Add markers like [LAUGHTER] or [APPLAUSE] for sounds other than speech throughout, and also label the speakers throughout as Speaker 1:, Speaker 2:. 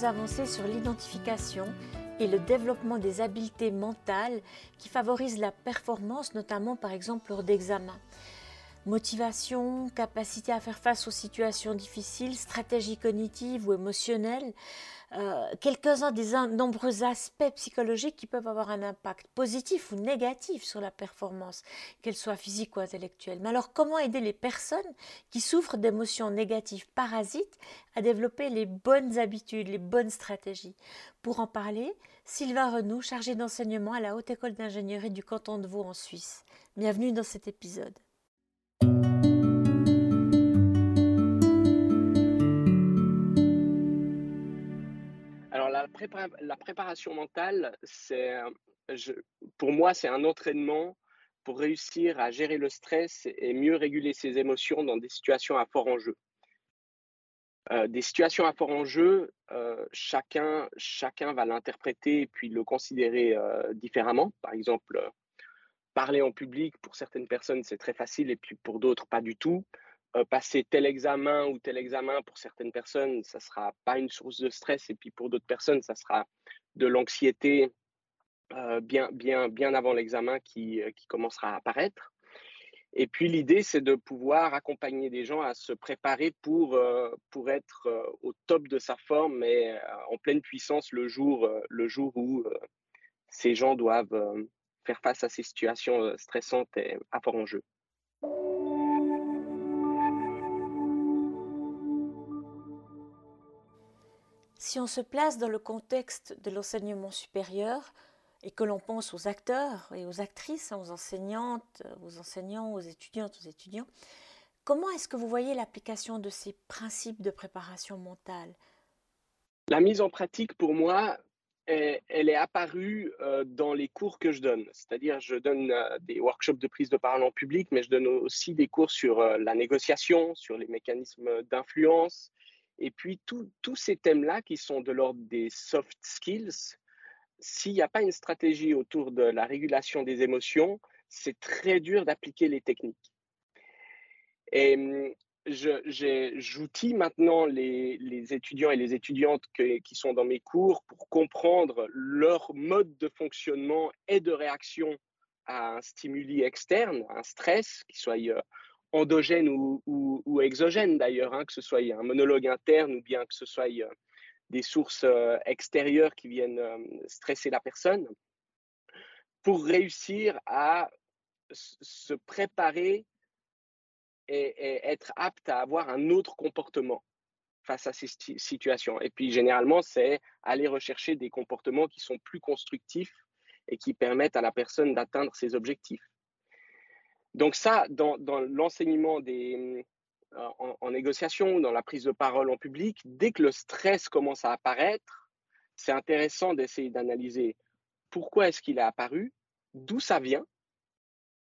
Speaker 1: avancées sur l'identification et le développement des habiletés mentales qui favorisent la performance, notamment par exemple lors d'examens. Motivation, capacité à faire face aux situations difficiles, stratégie cognitive ou émotionnelle, euh, quelques-uns des nombreux aspects psychologiques qui peuvent avoir un impact positif ou négatif sur la performance, qu'elle soit physique ou intellectuelle. Mais alors comment aider les personnes qui souffrent d'émotions négatives parasites à développer les bonnes habitudes, les bonnes stratégies? Pour en parler, Sylvain Renou, chargé d'enseignement à la Haute École d'ingénierie du canton de Vaud en Suisse. Bienvenue dans cet épisode.
Speaker 2: La préparation mentale, c'est, pour moi, c'est un entraînement pour réussir à gérer le stress et mieux réguler ses émotions dans des situations à fort enjeu. Euh, des situations à fort enjeu, euh, chacun, chacun va l'interpréter et puis le considérer euh, différemment. Par exemple, parler en public, pour certaines personnes, c'est très facile et puis pour d'autres, pas du tout. Euh, passer tel examen ou tel examen pour certaines personnes, ça sera pas une source de stress et puis pour d'autres personnes, ça sera de l'anxiété euh, bien, bien, bien avant l'examen qui, euh, qui commencera à apparaître. Et puis l'idée, c'est de pouvoir accompagner des gens à se préparer pour, pour être au top de sa forme et en pleine puissance le jour, le jour où ces gens doivent faire face à ces situations stressantes et à fort enjeu.
Speaker 1: Si on se place dans le contexte de l'enseignement supérieur et que l'on pense aux acteurs et aux actrices, hein, aux enseignantes, aux enseignants, aux étudiantes, aux étudiants, comment est-ce que vous voyez l'application de ces principes de préparation mentale?
Speaker 2: La mise en pratique, pour moi, elle est apparue euh, dans les cours que je donne. C'est-à-dire, je donne euh, des workshops de prise de parole en public, mais je donne aussi des cours sur euh, la négociation, sur les mécanismes d'influence, et puis, tous ces thèmes-là qui sont de l'ordre des soft skills, s'il n'y a pas une stratégie autour de la régulation des émotions, c'est très dur d'appliquer les techniques. Et hum, j'outille maintenant les, étudiants et les étudiantes qui sont dans mes cours pour comprendre leur mode de fonctionnement et de réaction à un stimuli externe, un stress, qui soit euh, endogène ou, ou, exogène d'ailleurs, hein, que ce soit un monologue interne ou bien que ce soit des sources euh, extérieures qui viennent euh, stresser la personne, pour réussir à se préparer et, être apte à avoir un autre comportement face à ces situations. Et puis généralement, c'est aller rechercher des comportements qui sont plus constructifs et qui permettent à la personne d'atteindre ses objectifs. Donc ça, dans, l'enseignement des, euh, en, négociation, dans la prise de parole en public, dès que le stress commence à apparaître, c'est intéressant d'essayer d'analyser pourquoi est-ce qu'il est apparu, d'où ça vient,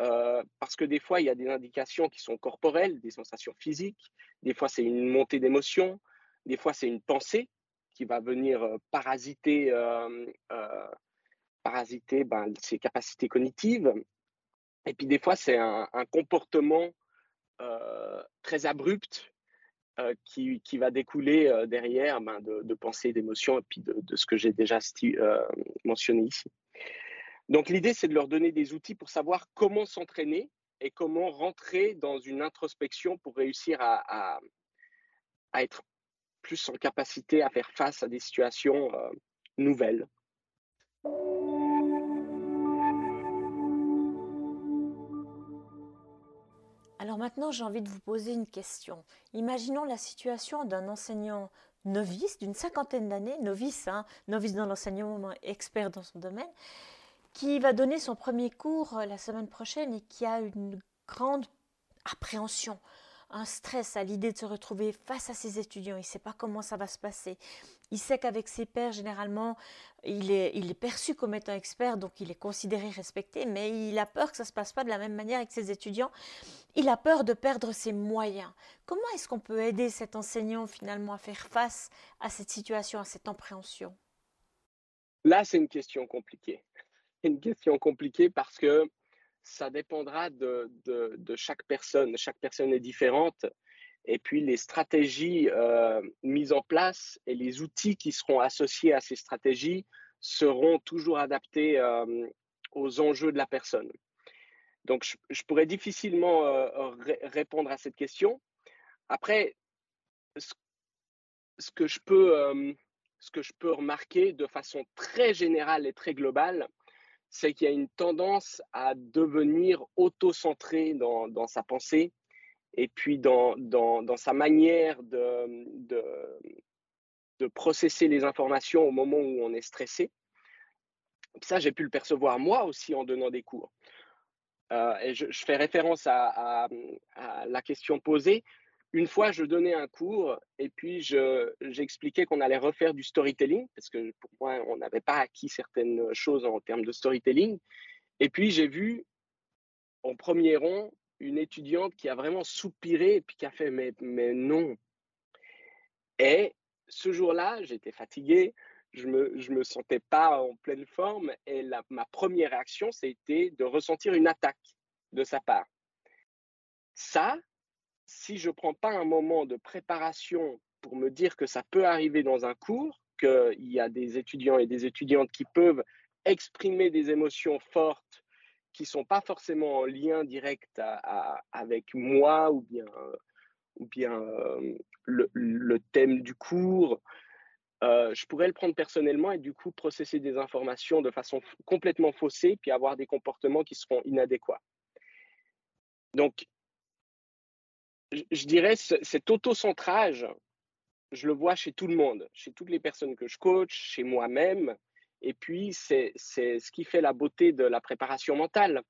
Speaker 2: euh, parce que des fois, il y a des indications qui sont corporelles, des sensations physiques, des fois c'est une montée d'émotion, des fois c'est une pensée qui va venir euh, parasiter, parasiter ben, ses capacités cognitives, et puis des fois, c'est un, comportement euh, très abrupt euh, qui, qui, va découler euh, derrière ben, de, pensées, d'émotions et puis de, ce que j'ai déjà mentionné ici. Donc l'idée, c'est de leur donner des outils pour savoir comment s'entraîner et comment rentrer dans une introspection pour réussir à, à être plus en capacité à faire face à des situations nouvelles.
Speaker 1: Maintenant, j'ai envie de vous poser une question. Imaginons la situation d'un enseignant novice d'une cinquantaine d'années, novice, hein, novice dans l'enseignement, expert dans son domaine, qui va donner son premier cours euh, la semaine prochaine et qui a une grande appréhension un stress à l'idée de se retrouver face à ses étudiants. Il ne sait pas comment ça va se passer. Il sait qu'avec ses pairs, généralement, il est, perçu comme étant expert, donc il est considéré, respecté, mais il a peur que ça ne se passe pas de la même manière avec ses étudiants. Il a peur de perdre ses moyens. Comment est-ce qu'on peut aider cet enseignant finalement à faire face à cette situation, à cette appréhension?
Speaker 2: Là, c'est une question compliquée. [LAUGHS] Une question compliquée parce que ça dépendra de, chaque personne. Chaque personne est différente et puis les stratégies euh, mises en place et les outils qui seront associés à ces stratégies seront toujours adaptés euh, aux enjeux de la personne. Donc, je, pourrais difficilement euh, répondre à cette question. Après, ce que je peux remarquer de façon très générale et très globale, c'est qu'il y a une tendance à devenir auto-centré dans, dans, sa pensée et puis dans, sa manière de, de, processer les informations au moment où on est stressé. Ça, j'ai pu le percevoir moi aussi en donnant des cours. Euh, et je, fais référence à, la question posée. Une fois, je donnais un cours et puis j'expliquais qu'on allait refaire du storytelling, parce que pour moi, on n'avait pas acquis certaines choses en termes de storytelling. Et puis, j'ai vu en premier rang une étudiante qui a vraiment soupiré et puis qui a fait mais, mais non. Et ce jour-là, j'étais fatigué, je me, je me sentais pas en pleine forme et ma première réaction, c'était de ressentir une attaque de sa part. Ça, si je prends pas un moment de préparation pour me dire que ça peut arriver dans un cours, qu'il y a des étudiants et des étudiantes qui peuvent exprimer des émotions fortes qui sont pas forcément en lien direct avec moi ou bien, ou bien euh, le, thème du cours, euh, je pourrais le prendre personnellement et du coup processer des informations de façon complètement faussée puis avoir des comportements qui seront inadéquats. Donc, je dirais cet auto-centrage, je le vois chez tout le monde, chez toutes les personnes que je coach, chez moi-même, et puis, c'est ce qui fait la beauté de la préparation mentale.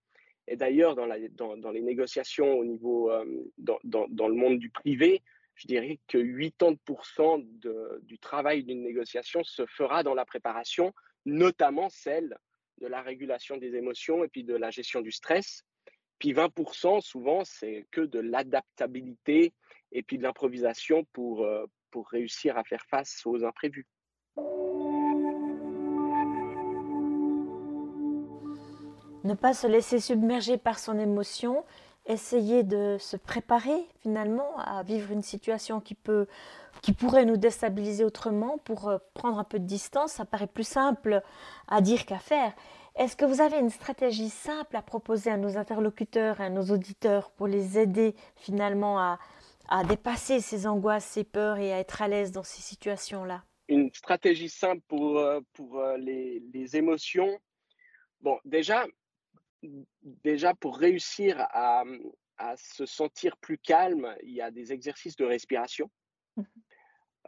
Speaker 2: Et d'ailleurs, dans, les négociations au niveau, euh, dans, le monde du privé, je dirais que 80% de, du travail d'une négociation se fera dans la préparation, notamment celle de la régulation des émotions et puis de la gestion du stress. Puis 20%, souvent, c'est que de l'adaptabilité et puis de l'improvisation pour, euh, pour réussir à faire face aux imprévus.
Speaker 1: ne pas se laisser submerger par son émotion, essayer de se préparer finalement à vivre une situation qui peut qui pourrait nous déstabiliser autrement pour euh, prendre un peu de distance, ça paraît plus simple à dire qu'à faire. Est-ce que vous avez une stratégie simple à proposer à nos interlocuteurs et à nos auditeurs pour les aider finalement à, à dépasser ces angoisses, ces peurs et à être à l'aise dans ces situations-là?
Speaker 2: Une stratégie simple pour, euh, pour euh, les, les émotions. Bon, déjà, déjà pour réussir à, se sentir plus calme, il y a des exercices de respiration. Mmh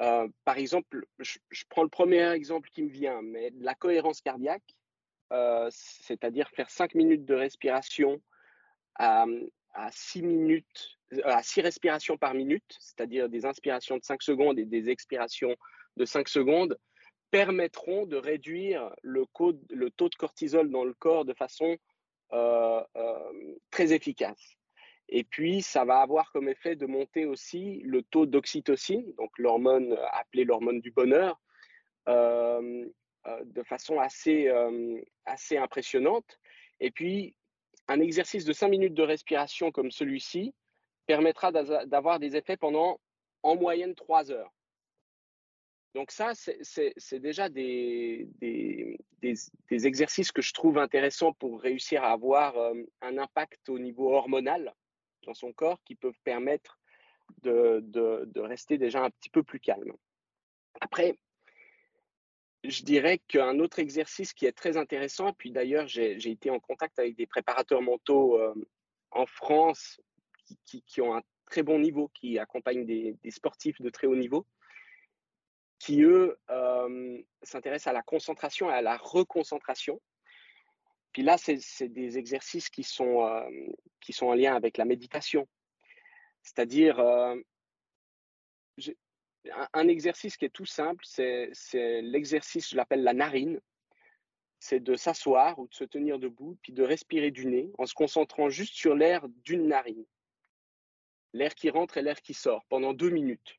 Speaker 2: euh, par exemple, je, prends le premier exemple qui me vient, mais la cohérence cardiaque, euh, c'est-à-dire faire 5 minutes de respiration à, à 6 minutes, euh, à 6 respirations par minute, c'est-à-dire des inspirations de 5 secondes et des expirations de 5 secondes, permettront de réduire le, taux de cortisol dans le corps de façon euh, très efficace. Et puis, ça va avoir comme effet de monter aussi le taux d'oxytocine, donc l'hormone appelée l'hormone du bonheur, de façon assez, assez impressionnante. Et puis, un exercice de 5 minutes de respiration comme celui-ci permettra d'avoir des effets pendant en moyenne 3 heures. Donc ça, c'est déjà des, des, exercices que je trouve intéressants pour réussir à avoir euh, un impact au niveau hormonal dans son corps qui peuvent permettre de, de, rester déjà un petit peu plus calme. Après, je dirais qu'un autre exercice qui est très intéressant, puis d'ailleurs j'ai été en contact avec des préparateurs mentaux euh, en France qui, ont un très bon niveau, qui accompagnent des, des sportifs de très haut niveau, qui, eux, euh, s'intéressent à la concentration et à la reconcentration. Puis là, c'est des exercices qui sont, euh, qui sont en lien avec la méditation. C'est-à-dire, un, exercice qui est tout simple, c'est l'exercice, je l'appelle la narine. C'est de s'asseoir ou de se tenir debout, puis de respirer du nez en se concentrant juste sur l'air d'une narine. L'air qui rentre et l'air qui sort pendant deux minutes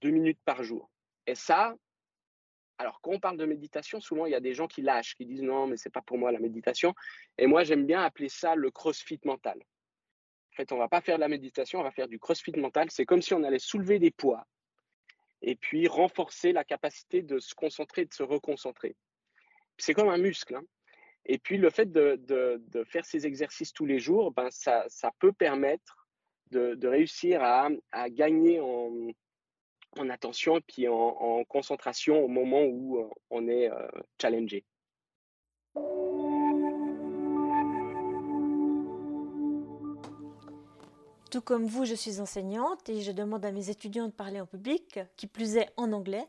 Speaker 2: deux minutes par jour. Et ça, alors quand on parle de méditation, souvent il y a des gens qui lâchent, qui disent non, mais c'est pas pour moi la méditation. Et moi, j'aime bien appeler ça le crossfit mental. Fait, on va pas faire de la méditation, on va faire du crossfit mental. C'est comme si on allait soulever des poids et puis renforcer la capacité de se concentrer, de se reconcentrer. C'est comme un muscle. Hein. Et puis le fait de, faire ces exercices tous les jours, ben, ça, peut permettre de, réussir à, gagner en, attention et puis en, concentration au moment où euh, on est euh, challengé.
Speaker 1: Tout comme vous, je suis enseignante et je demande à mes étudiants de parler en public, qui plus est en anglais.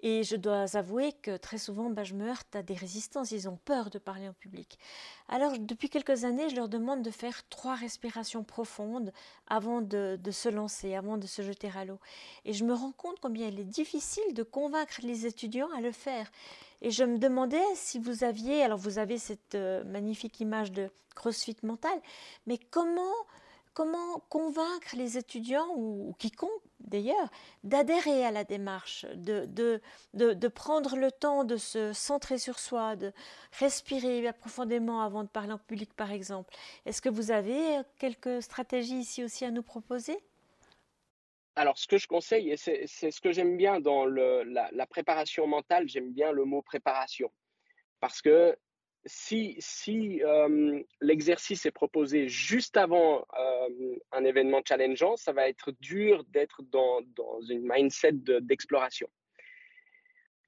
Speaker 1: Et je dois avouer que très souvent, bah, je me heurte à des résistances. Ils ont peur de parler en public. Alors, depuis quelques années, je leur demande de faire trois respirations profondes avant de, se lancer, avant de se jeter à l'eau. Et je me rends compte combien il est difficile de convaincre les étudiants à le faire. Et je me demandais si vous aviez, alors vous avez cette euh, magnifique image de crossfit mental, mais comment comment convaincre les étudiants ou, quiconque d'ailleurs d'adhérer à la démarche, de, prendre le temps de se centrer sur soi, de respirer profondément avant de parler en public par exemple. Est-ce que vous avez quelques stratégies ici aussi à nous proposer?
Speaker 2: Alors, ce que je conseille, et c'est ce que j'aime bien dans la, préparation mentale, j'aime bien le mot préparation. Parce que si, si euh, l'exercice est proposé juste avant euh, un événement challengeant, ça va être dur d'être dans, dans, une mindset d'exploration.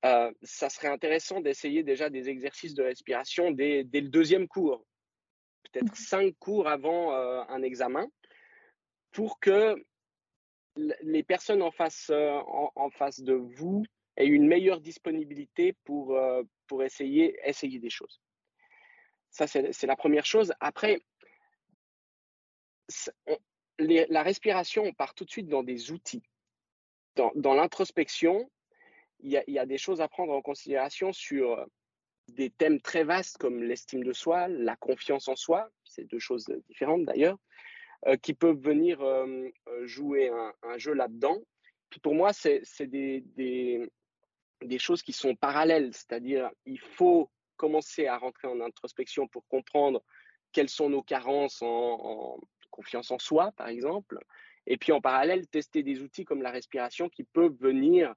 Speaker 2: Euh, ça serait intéressant d'essayer déjà des exercices de respiration dès, dès le deuxième cours, peut-être mmh. cinq cours avant un examen, pour que les personnes en face, en, en face de vous aient une meilleure disponibilité pour, pour essayer, essayer des choses. Ça, c'est la première chose. Après, la respiration, on part tout de suite dans des outils. Dans, l'introspection, il, y, a, des choses à prendre en considération sur euh, des thèmes très vastes comme l'estime de soi, la confiance en soi, c'est deux choses différentes d'ailleurs, euh, qui peuvent venir euh, jouer un, jeu là-dedans. Pour moi, c'est des, des, choses qui sont parallèles, c'est-à-dire il faut commencer à rentrer en introspection pour comprendre quelles sont nos carences en, confiance en soi, par exemple. Et puis en parallèle, tester des outils comme la respiration qui peuvent venir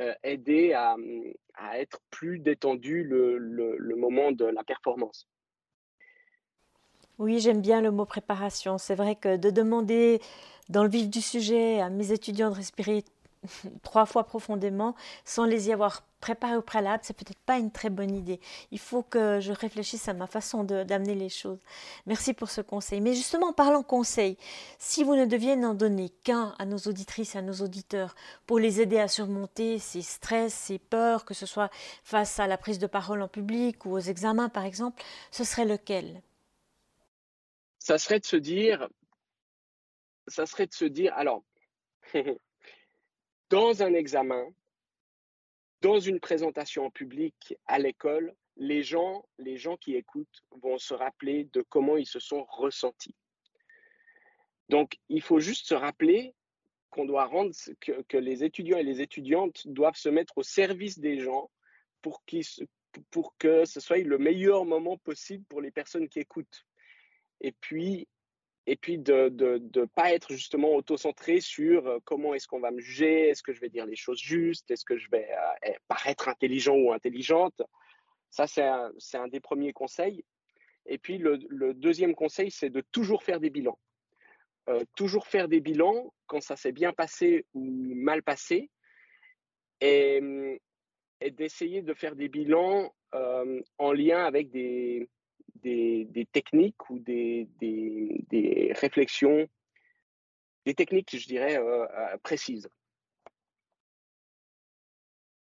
Speaker 2: euh, aider à, être plus détendu le, moment de la performance.
Speaker 1: Oui, j'aime bien le mot préparation. C'est vrai que de demander dans le vif du sujet à mes étudiants de respirer [LAUGHS] trois fois profondément sans les y avoir préparés au préalable, c'est peut-être pas une très bonne idée. Il faut que je réfléchisse à ma façon d'amener les choses. Merci pour ce conseil. Mais justement, en parlant conseil, si vous ne deviez n'en donner qu'un à nos auditrices à nos auditeurs pour les aider à surmonter ces stress, ces peurs, que ce soit face à la prise de parole en public ou aux examens par exemple, ce serait lequel?
Speaker 2: Ça serait de se dire, ça serait de se dire, alors, [LAUGHS] dans un examen, dans une présentation en public à l'école, les gens, les gens qui écoutent vont se rappeler de comment ils se sont ressentis. Donc, il faut juste se rappeler qu'on doit rendre que, les étudiants et les étudiantes doivent se mettre au service des gens pour, pour que ce soit le meilleur moment possible pour les personnes qui écoutent. Et puis, et puis de ne pas être justement auto-centré sur euh, comment est-ce qu'on va me juger, est-ce que je vais dire les choses justes, est-ce que je vais euh, eh, paraître intelligent ou intelligente. Ça, c'est un, un, des premiers conseils. Et puis le, deuxième conseil, c'est de toujours faire des bilans. Euh, toujours faire des bilans quand ça s'est bien passé ou mal passé. Et d'essayer de faire des bilans en lien avec des, des, techniques ou des, des, réflexions, des techniques, je dirais, euh, euh, précises.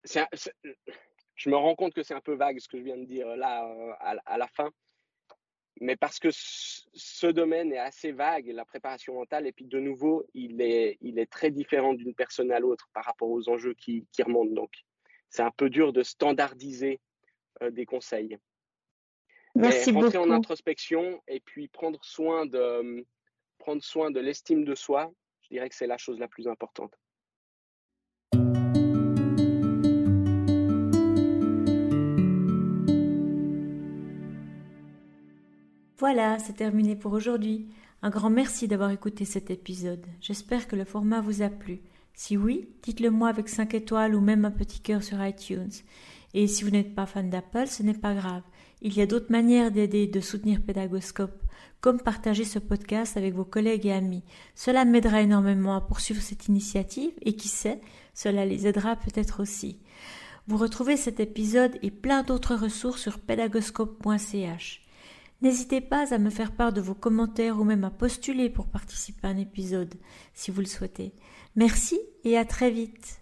Speaker 2: je me rends compte que c'est un peu vague ce que je viens de dire là euh, à, la fin, mais parce que ce domaine est assez vague, la préparation mentale, et puis de nouveau, il est, il est très différent d'une personne à l'autre par rapport aux enjeux qui, qui remontent. Donc, c'est un peu dur de standardiser des conseils. Merci rentrer en introspection et puis prendre soin de, prendre soin de l'estime de soi, je dirais que c'est la chose la plus importante.
Speaker 1: Voilà, c'est terminé pour aujourd'hui. Un grand merci d'avoir écouté cet épisode. J'espère que le format vous a plu. Si oui, dites-le moi avec 5 étoiles ou même un petit cœur sur iTunes. Et si vous n'êtes pas fan d'Apple, ce n'est pas grave. Il y a d'autres manières d'aider et de soutenir Pédagoscope, comme partager ce podcast avec vos collègues et amis. Cela m'aidera énormément à poursuivre cette initiative et qui sait, cela les aidera peut-être aussi. Vous retrouvez cet épisode et plein d'autres ressources sur pédagoscope.ch. N'hésitez pas à me faire part de vos commentaires ou même à postuler pour participer à un épisode si vous le souhaitez. Merci et à très vite.